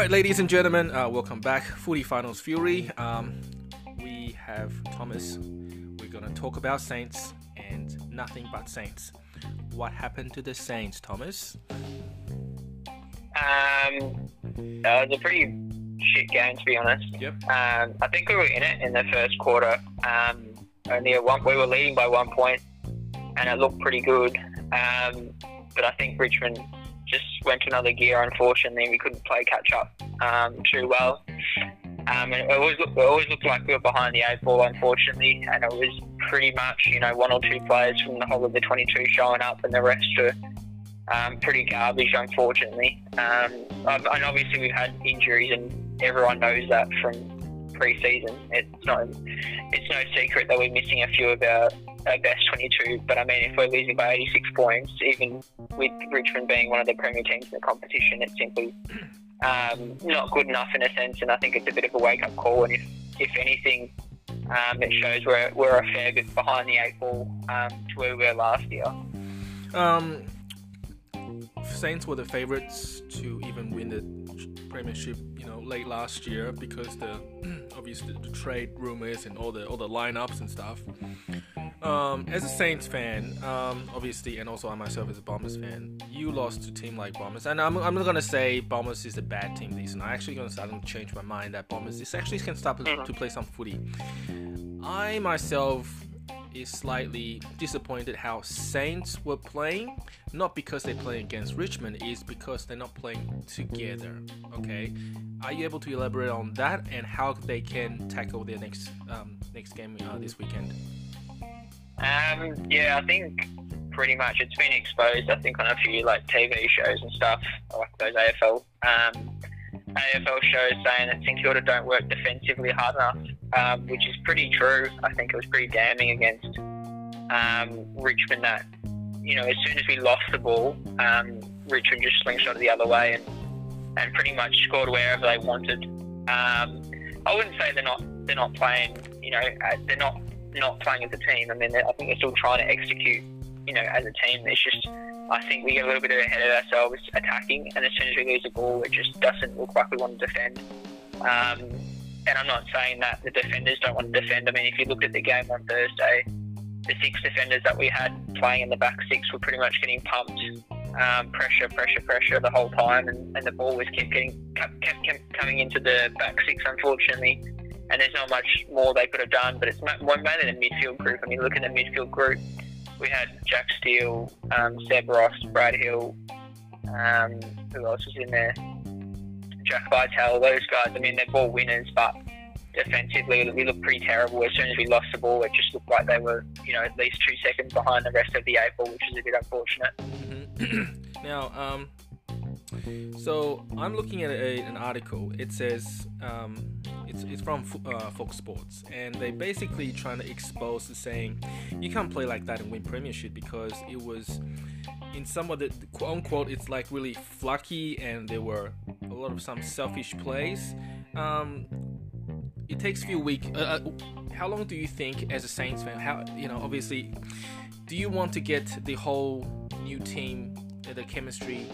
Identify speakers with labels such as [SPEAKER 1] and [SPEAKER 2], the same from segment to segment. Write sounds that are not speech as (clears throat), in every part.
[SPEAKER 1] right, ladies and gentlemen, uh, welcome back. Footy Finals Fury. Um, we have Thomas. We're gonna talk about Saints and nothing but Saints. What happened to the Saints, Thomas?
[SPEAKER 2] Um, it was a pretty shit game to be honest.
[SPEAKER 1] Yep.
[SPEAKER 2] Um, I think we were in it in the first quarter. Um, only a one, we were leading by one point, and it looked pretty good. Um, but I think Richmond just went to another gear. Unfortunately, we couldn't play catch up um, too well. Um, and it always looked, it always looked like we were behind the eight ball, unfortunately, and it was pretty much you know one or two players from the whole of the 22 showing up, and the rest are um, pretty garbage, unfortunately. Um, and obviously we've had injuries, and everyone knows that from pre-season. It's not it's no secret that we're missing a few of our, our best 22. But I mean, if we're losing by 86 points, even with Richmond being one of the premier teams in the competition, it's simply um, not good enough in a sense. And I think it's a bit of a wake-up call. And if if anything, um, it shows we're, we're a fair bit behind the eight ball um, to where we were last year.
[SPEAKER 1] Um, Saints were the favourites to even win the premiership, know, late last year because the (clears throat) obviously the trade rumors and all the all the lineups and stuff. Um, as a Saints fan, um, obviously, and also I myself as a Bombers fan, you lost to a team like Bombers, and I'm, I'm not gonna say Bombers is a bad team this season. I'm actually gonna start to change my mind that Bombers is actually can start to, to play some footy. I myself is slightly disappointed how Saints were playing. Not because they're playing against Richmond, is because they're not playing together. Okay, are you able to elaborate on that and how they can tackle their next um, next game uh, this weekend?
[SPEAKER 2] Um, yeah, I think pretty much it's been exposed. I think on a few like TV shows and stuff, like those AFL um, AFL shows saying that St Kilda don't work defensively hard enough, um, which is pretty true. I think it was pretty damning against um, Richmond that you know as soon as we lost the ball, um, Richmond just slingshot the other way and and pretty much scored wherever they wanted. Um, I wouldn't say they're not they're not playing. You know, uh, they're not not playing as a team. I mean, I think they're still trying to execute. You know, as a team, it's just I think we get a little bit ahead of ourselves attacking, and as soon as we lose the ball, it just doesn't look like we want to defend. Um, and I'm not saying that the defenders don't want to defend. I mean, if you looked at the game on Thursday, the six defenders that we had playing in the back six were pretty much getting pumped, um, pressure, pressure, pressessure the whole time, and, and the ball was kept getting kept, kept coming into the back six, unfortunately. And there's not much more they could have done, but it's mainly the midfield group. I mean, look at the midfield group we had Jack Steele, um, Seb Ross, Brad Hill. Um, who else was in there? Jack Vitale. Those guys. I mean, they're ball winners, but defensively, we looked pretty terrible. As soon as we lost the ball, it just looked like they were, you know, at least two seconds behind the rest of the eight ball, which is a bit unfortunate.
[SPEAKER 1] Mm-hmm. (clears throat) now, um, so I'm looking at a, an article. It says um, it's, it's from uh, Fox Sports, and they basically trying to expose the saying you can't play like that and win premiership because it was in some of the quote unquote it's like really flucky and there were a lot of some selfish plays. Um, it takes a few weeks. Uh, uh, how long do you think, as a Saints fan, how you know, obviously, do you want to get the whole new team, the chemistry,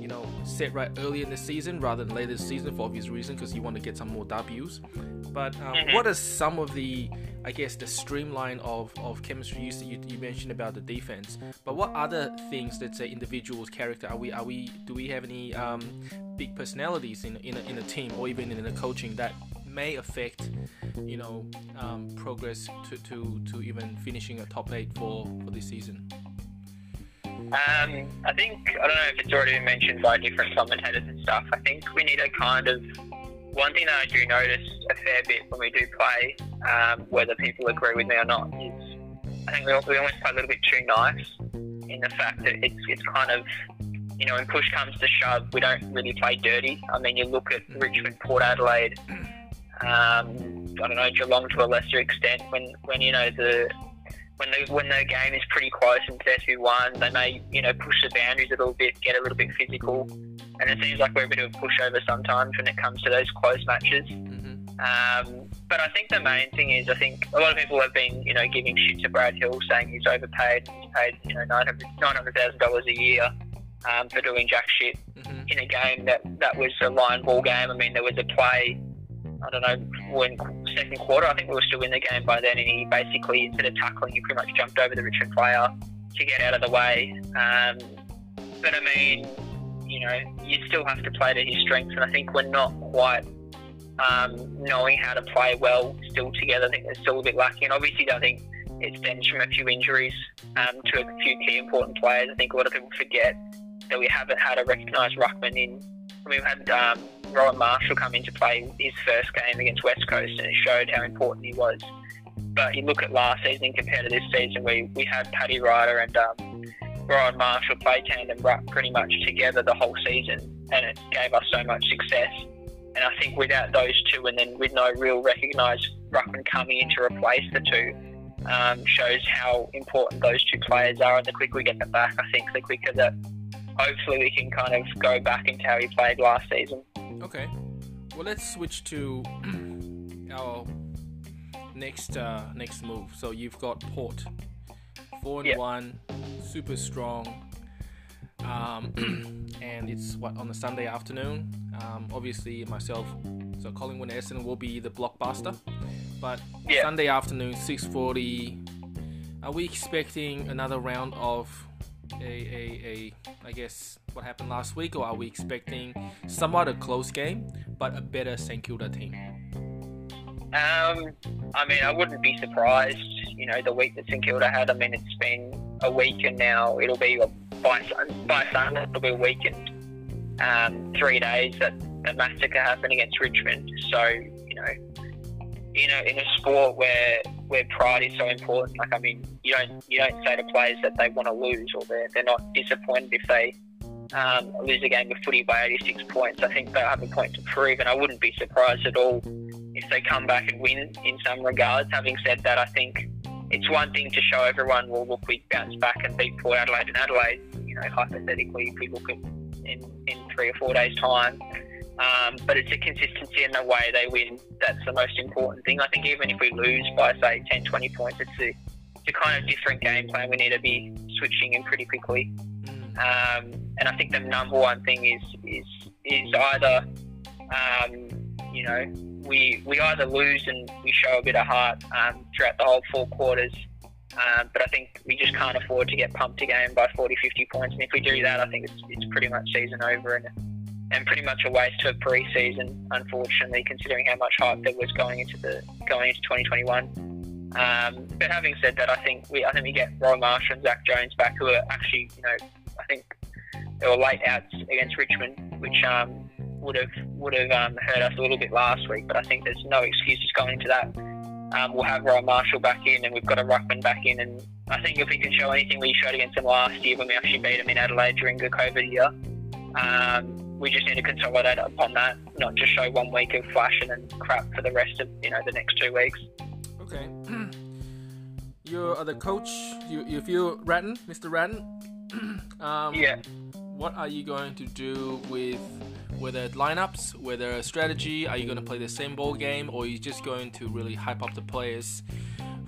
[SPEAKER 1] you know, set right early in the season rather than later this season for obvious reasons because you want to get some more W's. But um,
[SPEAKER 2] Mm-hmm.
[SPEAKER 1] what are some of the, I guess, the streamline of, of chemistry you, you you mentioned about the defense? But what other things that say individuals' character are we are we do we have any um, big personalities in in a, in a team or even in the coaching that may affect you know um, progress to, to to even finishing a top eight for for this season?
[SPEAKER 2] Um, I think I don't know if it's already been mentioned by different commentators and stuff. I think we need a kind of one thing that I do notice a fair bit when we do play, um, whether people agree with me or not, is I think we, we almost play a little bit too nice in the fact that it's it's kind of you know when push comes to shove, we don't really play dirty. I mean, you look at Richmond, Port Adelaide. Um, I don't know Geelong to a lesser extent when when you know the when the when the game is pretty close and who won, they may you know push the boundaries a little bit, get a little bit physical, and it seems like we're a bit of a pushover sometimes when it comes to those close matches.
[SPEAKER 1] Mm-hmm.
[SPEAKER 2] Um, but I think the main thing is I think a lot of people have been you know giving shit to Brad Hill, saying he's overpaid, he's paid you know nine hundred thousand dollars a year. um, for doing jack shit
[SPEAKER 1] hmm
[SPEAKER 2] in a game that, that was a line ball game. I mean, there was a play, I don't know, when second quarter, I think we were still in the game by then, and he basically, instead of tackling, he pretty much jumped over the Richmond player to get out of the way. Um, but I mean, you know, you still have to play to his strengths, and I think we're not quite um, knowing how to play well still together. I think there's still a bit lacking. And obviously, I think it stems from a few injuries um, to a few key important players. I think a lot of people forget that we haven't had a recognised ruckman in. We've had um, Rowan Marshall come into play his first game against West Coast, and it showed how important he was. But you look at last season compared to this season, we, we had Paddy Ryder and um, Rowan Marshall play tandem ruck pretty much together the whole season, and it gave us so much success. And I think without those two, and then with no real recognised ruckman coming in to replace the two, um, shows how important those two players are. And the quicker we get them back, I think the quicker that hopefully we can kind of go back into how he played last season.
[SPEAKER 1] Okay. Well, let's switch to (clears throat) our next uh, next move. So you've got Port, four and
[SPEAKER 2] Yeah.
[SPEAKER 1] one, super strong. Um, (clears throat) and it's what on a Sunday afternoon. Um, obviously, myself, so Collingwood and Essendon will be the blockbuster. But
[SPEAKER 2] Yeah.
[SPEAKER 1] Sunday afternoon, six forty. Are we expecting another round of a, a, a I guess what happened last week, or are we expecting somewhat a close game, but a better St Kilda team?
[SPEAKER 2] Um, I mean, I wouldn't be surprised. You know, the week that St Kilda had. I mean, it's been a week, and now it'll be by by Sunday. It'll be a week and um, three days that the massacre happened against Richmond. So you know, you know, in a sport where where pride is so important, like I mean, you don't you don't say to players that they want to lose or they're they're not disappointed if they um, lose a game of footy by 86 points. I think they'll have a point to prove, and I wouldn't be surprised at all if they come back and win in some regards. Having said that, I think it's one thing to show everyone, well, look, we bounce back and beat Port Adelaide and Adelaide. You know, hypothetically, if we look at in, in three or four days' time. Um, but it's a consistency in the way they win that's the most important thing. I think even if we lose by, say, 10, 20 points, it's a, it's a kind of different game plan we need to be switching in pretty quickly. Um, and I think the number one thing is is is either um, you know we we either lose and we show a bit of heart um, throughout the whole four quarters. Um, but I think we just can't afford to get pumped again by 40, 50 points. And if we do that, I think it's, it's pretty much season over and and pretty much a waste of pre-season, unfortunately, considering how much hype there was going into the going into 2021. Um, but having said that, I think we I think we get Roy Marshall and Zak Jones back, who are actually you know I think they were late outs against Richmond, which um, would have would have um, hurt us a little bit last week. But I think there's no excuses going into that. Um, we'll have Roy Marshall back in, and we've got a ruckman back in. And I think if we can show anything we showed against them last year when we actually beat them in Adelaide during the COVID year, um, we just need to consolidate upon that, not just show one week of flash and crap for the rest of you know the next two weeks.
[SPEAKER 1] Okay. you are the coach. You you feel Ratten, Mr. Ratten. Um,
[SPEAKER 2] Yeah.
[SPEAKER 1] What are you going to do with whether lineups, whether strategy? Are you going to play the same ball game, or are you just going to really hype up the players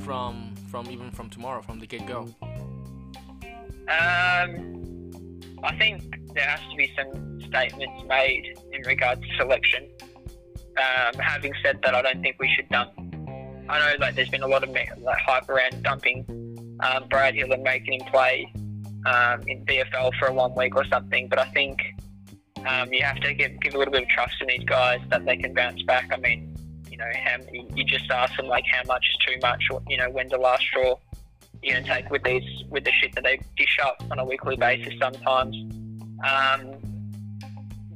[SPEAKER 1] from from even from tomorrow, from the get go?
[SPEAKER 2] Um, I think there has to be some statements made in regards to selection. Um, having said that, I don't think we should dump. I know like there's been a lot of like, hype around dumping um, Brad Hill and making him play um, in VFL for a one week or something, but I think um, you have to give, give a little bit of trust in these guys that they can bounce back. I mean, you know, how, you just ask them like how much is too much, or you know, when's the last straw you know take with these with the shit that they dish up on a weekly basis sometimes. Um,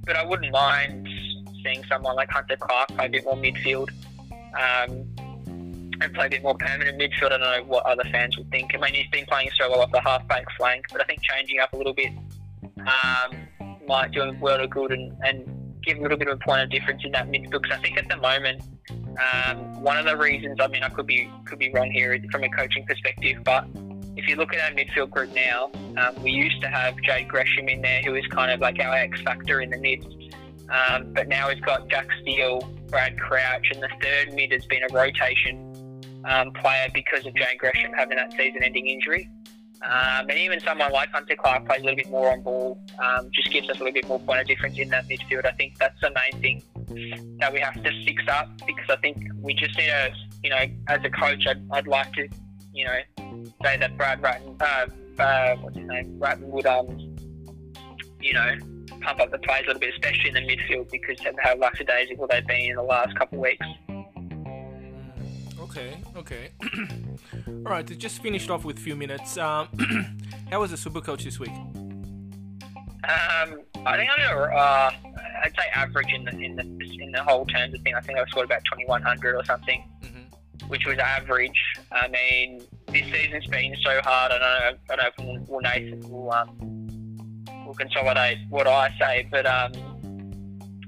[SPEAKER 2] but I wouldn't mind seeing someone like Hunter Clark play a bit more midfield um, and play a bit more permanent midfield. I don't know what other fans would think. I mean, he's been playing so well off the half-back flank, but I think changing up a little bit um, might do him world of good and, and give a little bit of a point of difference in that midfield. Because I think at the moment, um, one of the reasons, I mean, I could be could be wrong here from a coaching perspective, but if you look at our midfield group now, um, we used to have Jade Gresham in there, who is kind of like our X factor in the mid. Um, but now we've got Jack Steele, Brad Crouch, and the third mid has been a rotation um, player because of Jade Gresham having that season-ending injury. Um, and even someone like Hunter Clark plays a little bit more on ball, um, just gives us a little bit more point of difference in that midfield. I think that's the main thing that we have to fix up because I think we just need to, you know, as a coach, I'd, I'd like to, you know, say that Brad Ratten, uh, uh, what's his name, Ratten would, um, you know, pump up the plays a little bit, especially in the midfield because of how lackadaisical they've been in the last couple of weeks.
[SPEAKER 1] Okay, okay. (clears throat) All right, just finished off with a few minutes. Um, (clears throat) how was the Super Coach this week?
[SPEAKER 2] Um, I think I'm gonna, uh, I'd say average in the in the in the whole terms of thing. I think I scored about 2100 or something, mm-hmm. which was average. I mean, this season's been so hard. I don't know. I don't know if will Nathan will um will consolidate what I say, but um,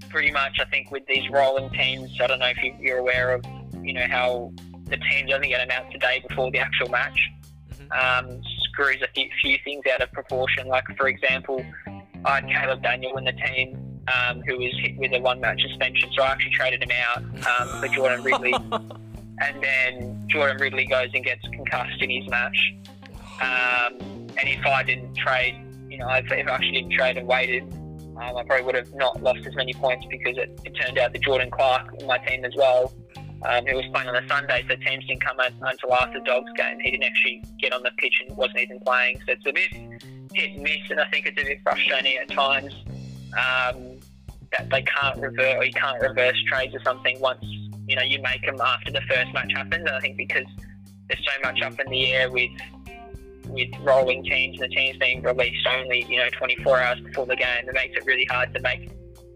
[SPEAKER 2] pretty much I think with these rolling teams, I don't know if you, you're aware of you know how the teams only get announced a day before the actual match. Mm-hmm. Um, screws a few things out of proportion. Like for example, I had Caleb Daniel in the team um, who was hit with a one match suspension, so I actually traded him out um, for Jordan Ridley. (laughs) and then Jordan Ridley goes and gets concussed in his match. Um, and if I didn't trade, you know, if, if I actually didn't trade and waited, um, I probably would have not lost as many points because it, it turned out that Jordan Clark in my team as well um, who was playing on a Sunday, so teams didn't come until after the Dogs game. He didn't actually get on the pitch and wasn't even playing. So it's a bit hit and miss, and I think it's a bit frustrating at times um, that they can't revert or you can't reverse trades or something once you know you make them after the first match happens. And I think because there's so much up in the air with with rolling teams and the teams being released only you know 24 hours before the game, it makes it really hard to make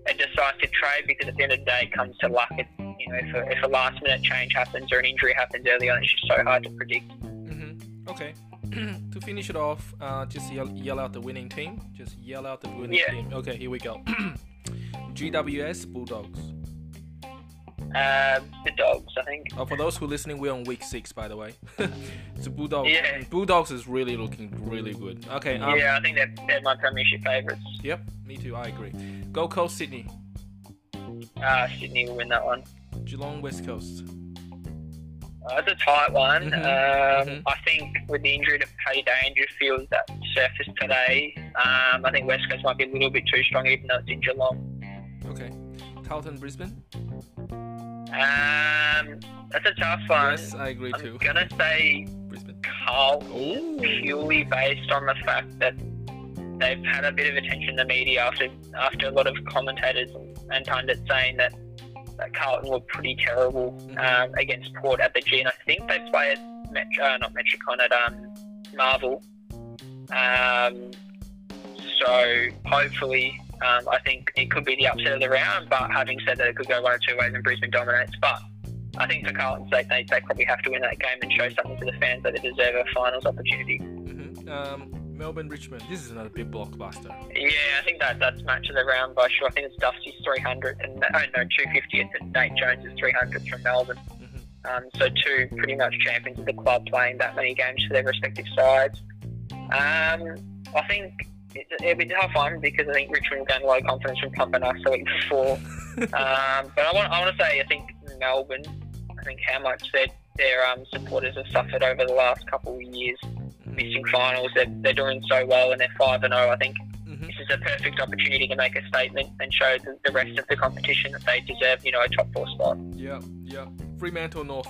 [SPEAKER 2] a decisive trade because at the end of the day, it comes to luck. It, you know, if a, if a last minute change happens or an injury happens early on, it's just so hard to predict.
[SPEAKER 1] Mm-hmm. Okay. (clears throat) to finish it off, uh, just yell, yell, out the winning team. Just yell out the winning yeah. team. Okay, here we go. (clears throat) GWS Bulldogs.
[SPEAKER 2] Uh, the dogs, I think.
[SPEAKER 1] Oh, for those who are listening, we're on week six, by the way. (laughs) so Bulldogs. Yeah. Bulldogs is really looking really good. Okay.
[SPEAKER 2] Um, yeah, I think they're, they're my premiership favourites.
[SPEAKER 1] Yep, me too. I agree. Gold Coast, Sydney.
[SPEAKER 2] Uh, Sydney will win that one.
[SPEAKER 1] Geelong, West Coast.
[SPEAKER 2] Uh, it's a tight one. Mm-hmm. Um, mm-hmm. I think with the injury to Paddy Dangerfield that surfaced today, um, I think West Coast might be a little bit too strong, even though it's in Geelong.
[SPEAKER 1] Okay. Carlton, Brisbane.
[SPEAKER 2] Um, that's a tough one.
[SPEAKER 1] Yes, I agree
[SPEAKER 2] I'm
[SPEAKER 1] too.
[SPEAKER 2] I'm gonna say
[SPEAKER 1] Brisbane.
[SPEAKER 2] Carlton, purely based on the fact that they've had a bit of attention in the media after after a lot of commentators and pundits saying that Carlton were pretty terrible um, against Port at the G, and I think they play at Metro, uh, not Metricon at um, Marvel. Um, so hopefully um, I think it could be the upset of the round, but having said that, it could go one or two ways and Brisbane dominates. But I think for Carlton's sake, they, they probably have to win that game and show something to the fans that they deserve a finals opportunity.
[SPEAKER 1] Mm-hmm. Melbourne Richmond. This is another big blockbuster.
[SPEAKER 2] Yeah, I think that that's match of the round by sure. I think it's Dusty's 300 and oh no 250th and Nate Jones' 300 from Melbourne. Mm-hmm. Um, so two pretty much champions of the club playing that many games for their respective sides. Um, I think it'll be a tough one because I think Richmond gained a lot of confidence from pumping us the week before. (laughs) um, but I want, I want to say I think Melbourne. I think how much their their um, supporters have suffered over the last couple of years, missing finals. They're, they're doing so well and they're five and zero. I think mm-hmm. this is a perfect opportunity to make a statement and show the, the rest of the competition that they deserve. You know, a top four spot.
[SPEAKER 1] Yeah, yeah. Fremantle North.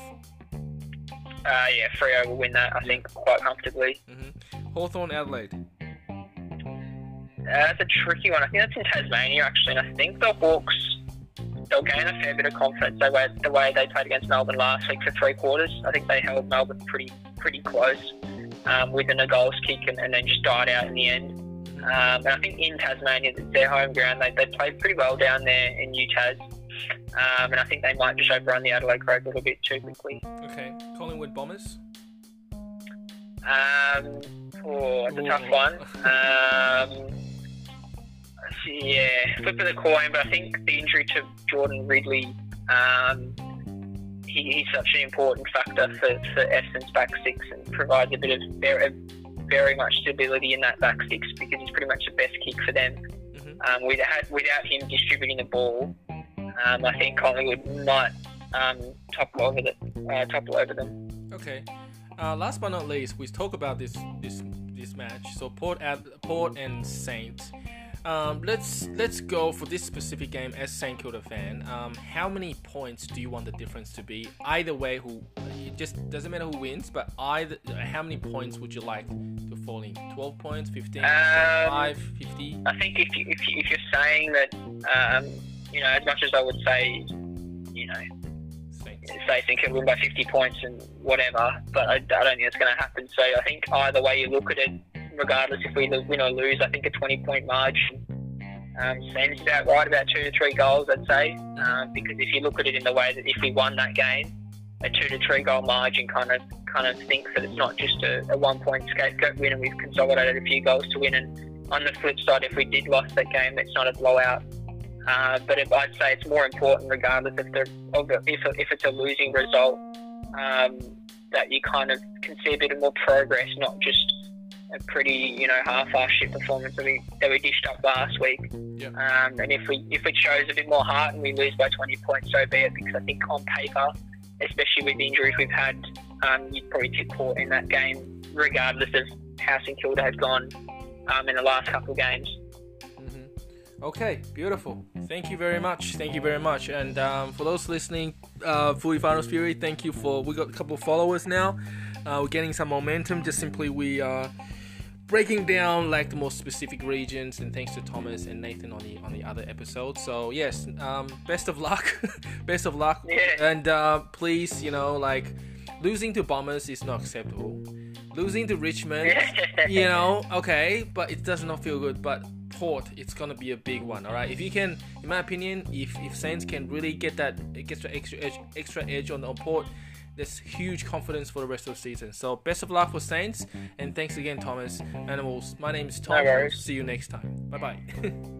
[SPEAKER 2] Uh, yeah, Freo will win that. I think quite comfortably.
[SPEAKER 1] Mm-hmm. Hawthorn Adelaide.
[SPEAKER 2] Uh, that's a tricky one. I think that's in Tasmania actually, and I think the Hawks they'll gain a fair bit of confidence the way, the way they played against Melbourne last week for three quarters. I think they held Melbourne pretty pretty close um, within a goals kick and, and, then just died out in the end. Um, and I think in Tasmania, it's their home ground. They, they played pretty well down there in UTAS. Um, and I think they might just overrun the Adelaide Crows a little bit too quickly.
[SPEAKER 1] Okay. Collingwood Bombers?
[SPEAKER 2] Um, oh, it's a tough one. Um, yeah, flip of the coin, but I think the injury to Jordan Ridley, um, he's such an important factor for, for Essendon's back six and provides a bit of very, very much stability in that back six because he's pretty much the best kick for them. Mm-hmm. Um, without, without him distributing the ball, um, I think Collingwood might um, topple over the uh, topple over them.
[SPEAKER 1] Okay. Uh, last but not least, we talk about this this this match. So Port, at, Port and Saints. Um, let's let's go for this specific game as Saint Kilda fan. Um, how many points do you want the difference to be? Either way, who it just doesn't matter who wins, but either how many points would you like to fall in? 12 points, 15,
[SPEAKER 2] Um,
[SPEAKER 1] 5, 50?
[SPEAKER 2] I think if you, if, you, if you're saying that, um, you know, as much as I would say, you know, say think it win by 50 points and whatever, but I, I don't think it's going to happen. So I think either way you look at it, regardless if we win or lose, I think a 20 point margin um, seems about right, about two to three goals, I'd say. Um, because if you look at it in the way that if we won that game, a two to three goal margin kind of kind of thinks that it's not just a, a one point scapegoat win and we've consolidated a few goals to win. And on the flip side, if we did lose that game, it's not a blowout. Uh, but if I'd say it's more important, regardless if they're if, if it's a losing result, um, that you kind of can see a bit of more progress, not just a pretty you know half-assed shit performance that we that we dished up last week.
[SPEAKER 1] Yeah.
[SPEAKER 2] Um, and if we if it shows a bit more heart and we lose by 20 points, so be it. Because I think on paper, especially with the injuries we've had, um, you'd probably tip Port in that game, regardless of how St Kilda has gone um, in the last couple of games.
[SPEAKER 1] hmm Okay, beautiful. Thank you very much. Thank you very much. And um, for those listening, uh, Footy Finals Fury, thank you for. We got a couple of followers now. Uh, we're getting some momentum. Just simply we are breaking down like the more specific regions. And thanks to Thomas and Nathan on the on the other episodes. So yes, um, best of luck. (laughs) best of luck.
[SPEAKER 2] Yeah.
[SPEAKER 1] And uh, please, you know, like losing to Bombers is not acceptable. Losing to Richmond (laughs) you know, okay, but it does not feel good. But Port, it's gonna be a big one. All right, if you can, in my opinion, if if Saints can really get that extra extra edge, extra edge on, on Port, there's huge confidence for the rest of the season. So best of luck for Saints, and thanks again, Thomas. Animals. My name is Tom.
[SPEAKER 2] No.
[SPEAKER 1] See you next time. Bye bye. (laughs)